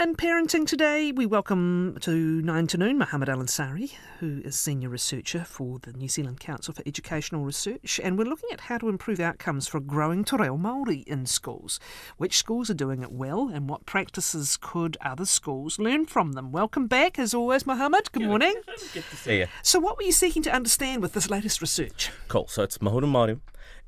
And parenting today, we welcome to 9 to noon Mohamed Alansari, who is Senior Researcher for the New Zealand Council for Educational Research. And we're looking at how to improve outcomes for growing te reo Māori in schools. Which schools are doing it well and what practices could other schools learn from them? Welcome back, as always, Mohamed. Good morning. Good to see you. So, what were you seeking to understand with this latest research? Cool. So it's Mahuru Māori.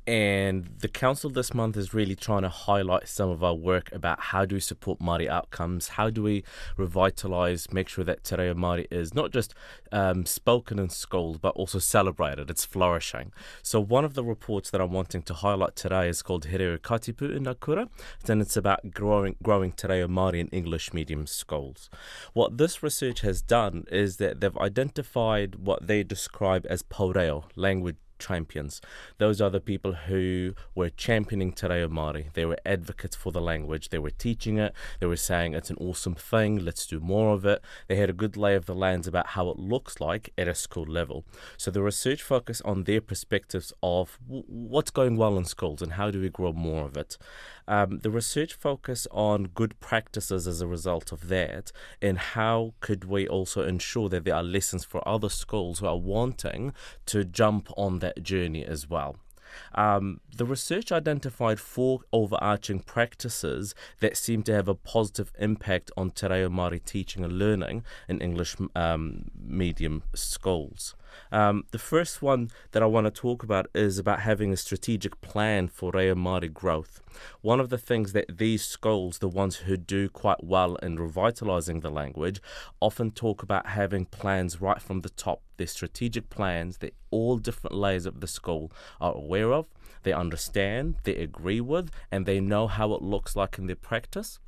And the council this month is really trying to highlight some of our work about how do we support Māori outcomes, how do we revitalise, make sure that Te Reo Māori is not just um, spoken in schools but also celebrated, it's flourishing. So one of the reports that I'm wanting to highlight today is called He Reo Katipu in ngā kura, and it's about growing, growing Te Reo Māori in English medium schools. What this research has done is that they've identified what they describe as pou reo, language champions. Those are the people who were championing Te Reo Māori. They were advocates for the language. They were teaching it. They were saying it's an awesome thing. Let's do more of it. They had a good lay of the lands about how it looks like at a school level. So the research focused on their perspectives of what's going well in schools and how do we grow more of it. Um, the research focused on good practices as a result of that and how could we also ensure that there are lessons for other schools who are wanting to jump on that journey as well. Um, the research identified four overarching practices that seem to have a positive impact on Te Reo Māori teaching and learning in English um, medium schools. Um, the first one that I want to talk about is about having a strategic plan for Reo Māori growth. One of the things that these schools, the ones who do quite well in revitalising the language, often talk about having plans right from the top. Their strategic plans that all different layers of the school are aware of, they understand, they agree with, and they know how it looks like in their practice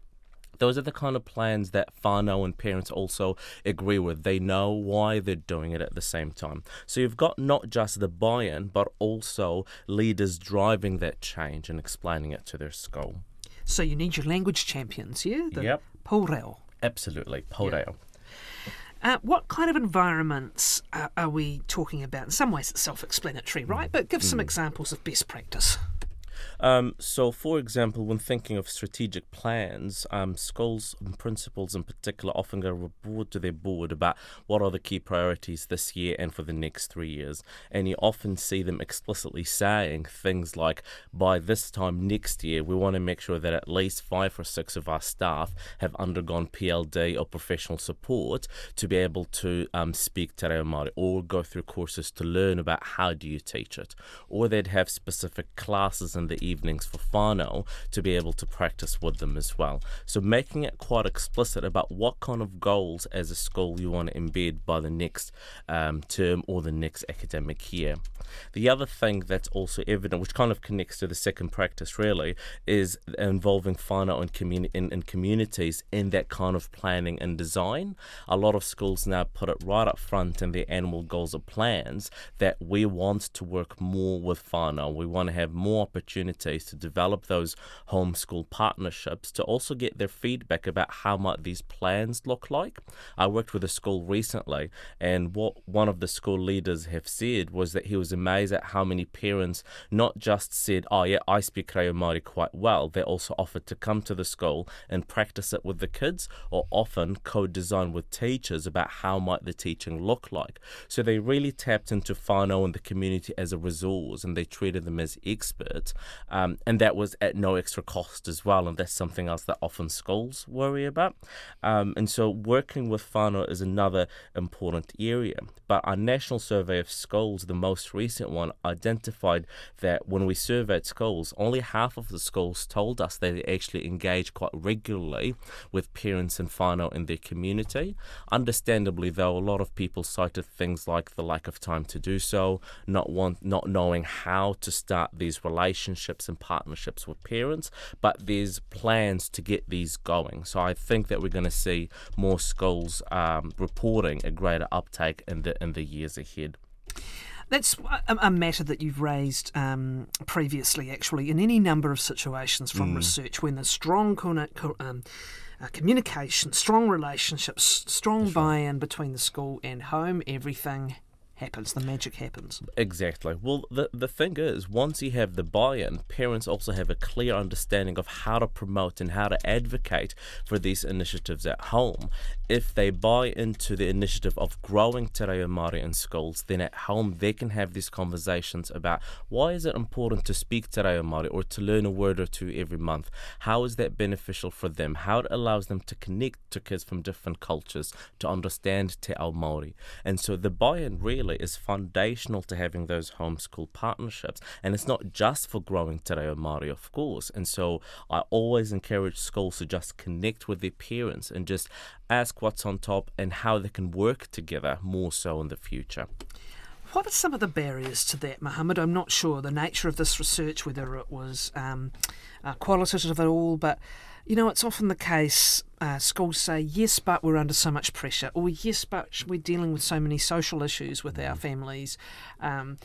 those are the kind of plans that whānau and parents also agree with. They know why they're doing it at the same time. So you've got not just the buy in, but also leaders driving that change and explaining it to their school. So you need your language champions, yeah? The yep. Pou reo. Absolutely, Pou reo. Yep. Uh, what kind of environments are, are, we talking about? In some ways, it's self explanatory, right? But give some mm. examples of best practice. Um, so, for example, when thinking of strategic plans, um, schools and principals in particular often go report to their board about what are the key priorities this year and for the next three years. And you often see them explicitly saying things like, by this time next year, we want to make sure that at least five or six of our staff have undergone PLD or professional support to be able to um, speak Te Reo Māori or go through courses to learn about how do you teach it. Or they'd have specific classes in the evenings for whānau to be able to practice with them as well. So making it quite explicit about what kind of goals as a school you want to embed by the next um, term or the next academic year. The other thing that's also evident, which kind of connects to the second practice really, is involving whānau and communi- in, in communities in that kind of planning and design. A lot of schools now put it right up front in their annual goals or plans that we want to work more with whānau. We want to have more opportunities to develop those homeschool partnerships to also get their feedback about how might these plans look like. I worked with a school recently, and what one of the school leaders have said was that he was amazed at how many parents not just said, "Oh yeah, I speak Reo Māori quite well." They also offered to come to the school and practice it with the kids, or often co-design with teachers about how might the teaching look like. So they really tapped into whānau and the community as a resource, and they treated them as experts, um, and that was at no extra cost as well. And that's something else that often schools worry about. Um, and so working with whānau is another important area. But our national survey of schools, the most recent one identified that when we surveyed schools, only half of the schools told us they actually engage quite regularly with parents and whānau in their community. Understandably, though, a lot of people cited things like the lack of time to do so, not want, not knowing how to start these relationships and partnerships with parents, but there's plans to get these going. So I think that we're going to see more schools um, reporting a greater uptake in the in the years ahead. That's a, matter that you've raised um, previously, actually, in any number of situations from mm. research when there's strong um, uh, communication, strong relationships, strong buy in between the school and home, everything happens, the magic happens. Exactly. Well, the, the thing is, once you have the buy in, parents also have a clear understanding of how to promote and how to advocate for these initiatives at home. If they buy into the initiative of growing Te Reo Māori in schools, then at home they can have these conversations about why is it important to speak Te Reo Māori or to learn a word or two every month? How is that beneficial for them? How it allows them to connect to kids from different cultures to understand Te Ao Māori. And so the buy-in really is foundational to having those homeschool partnerships. And it's not just for growing Te Reo Māori, of course. And so I always encourage schools to just connect with their parents and just ask what's on top and how they can work together more so in the future. What are some of the barriers to that, Mohamed? I'm not sure the nature of this research, whether it was um, uh, qualitative at all, but you know, it's often the case. Uh, schools say, yes, but we're under so much pressure, or yes, but we're dealing with so many social issues with our families. Um,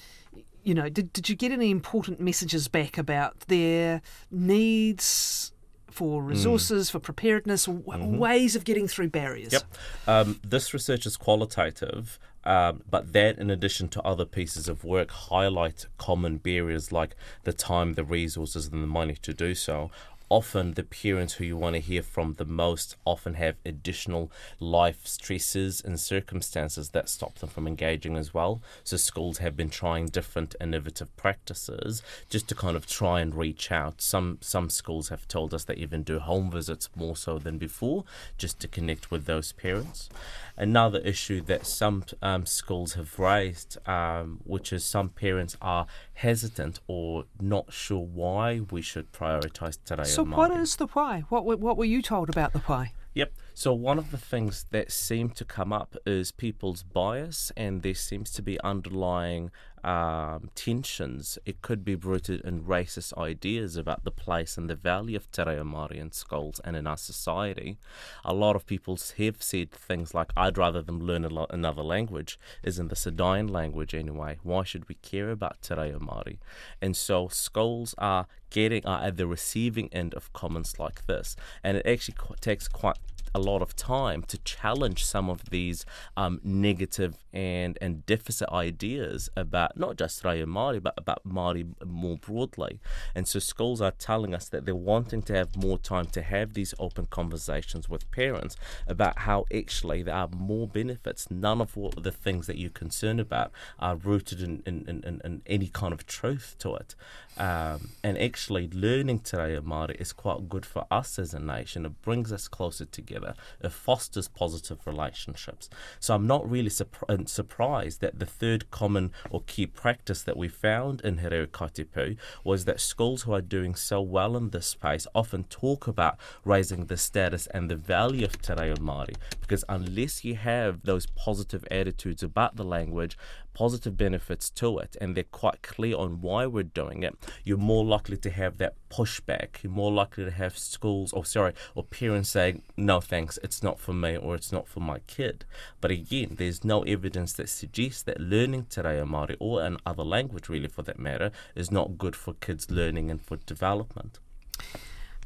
you know, did, did you get any important messages back about their needs? For resources, mm. for preparedness, mm-hmm. ways of getting through barriers. Yep. Um, this research is qualitative, um, but that, in addition to other pieces of work, highlight common barriers like the time, the resources, and the money to do so often the parents who you want to hear from the most often have additional life stresses and circumstances that stop them from engaging as well. So schools have been trying different innovative practices just to kind of try and reach out. Some some schools have told us they even do home visits more so than before just to connect with those parents. Another issue that some um, schools have raised, um, which is some parents are hesitant or not sure why we should prioritise Te So, what is the why? What, what were you told about the why? Yep. So one of the things that seem to come up is people's bias, and there seems to be underlying um, tensions. It could be rooted in racist ideas about the place and the value of Te Reo Māori in schools and in our society. A lot of people have said things like, "I'd rather them learn lo- another language. Isn't this a dying language anyway? Why should we care about Te Reo Māori?" And so schools are getting are at the receiving end of comments like this, and it actually takes quite a lot of time to challenge some of these um, negative and, and deficit ideas about not just Reo Māori, but about Māori more broadly. And so schools are telling us that they're wanting to have more time to have these open conversations with parents about how actually there are more benefits. None of what the things that you're concerned about are rooted in, in, in, in any kind of truth to it. Um, and actually, learning Te Reo Māori is quite good for us as a nation. It brings us closer together. It fosters positive relationships. So I'm not really surpri- uh, surprised that the third common or key practice that we found in He Reo Kaitipu was that schools who are doing so well in this space often talk about raising the status and the value of Te Reo Māori because unless you have those positive attitudes about the language, positive benefits to it and they're quite clear on why we're doing it, you're more likely to have that pushback. You're more likely to have schools or sorry, or parents saying, No thanks, it's not for me or it's not for my kid. But again, there's no evidence that suggests that learning Te Reo Māori or another language really for that matter is not good for kids' learning and for development.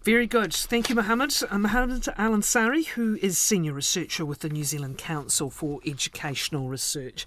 Very good. Thank you, Mohamed. Uh, Mohamed Alansari, who is Senior Researcher with the New Zealand Council for Educational Research.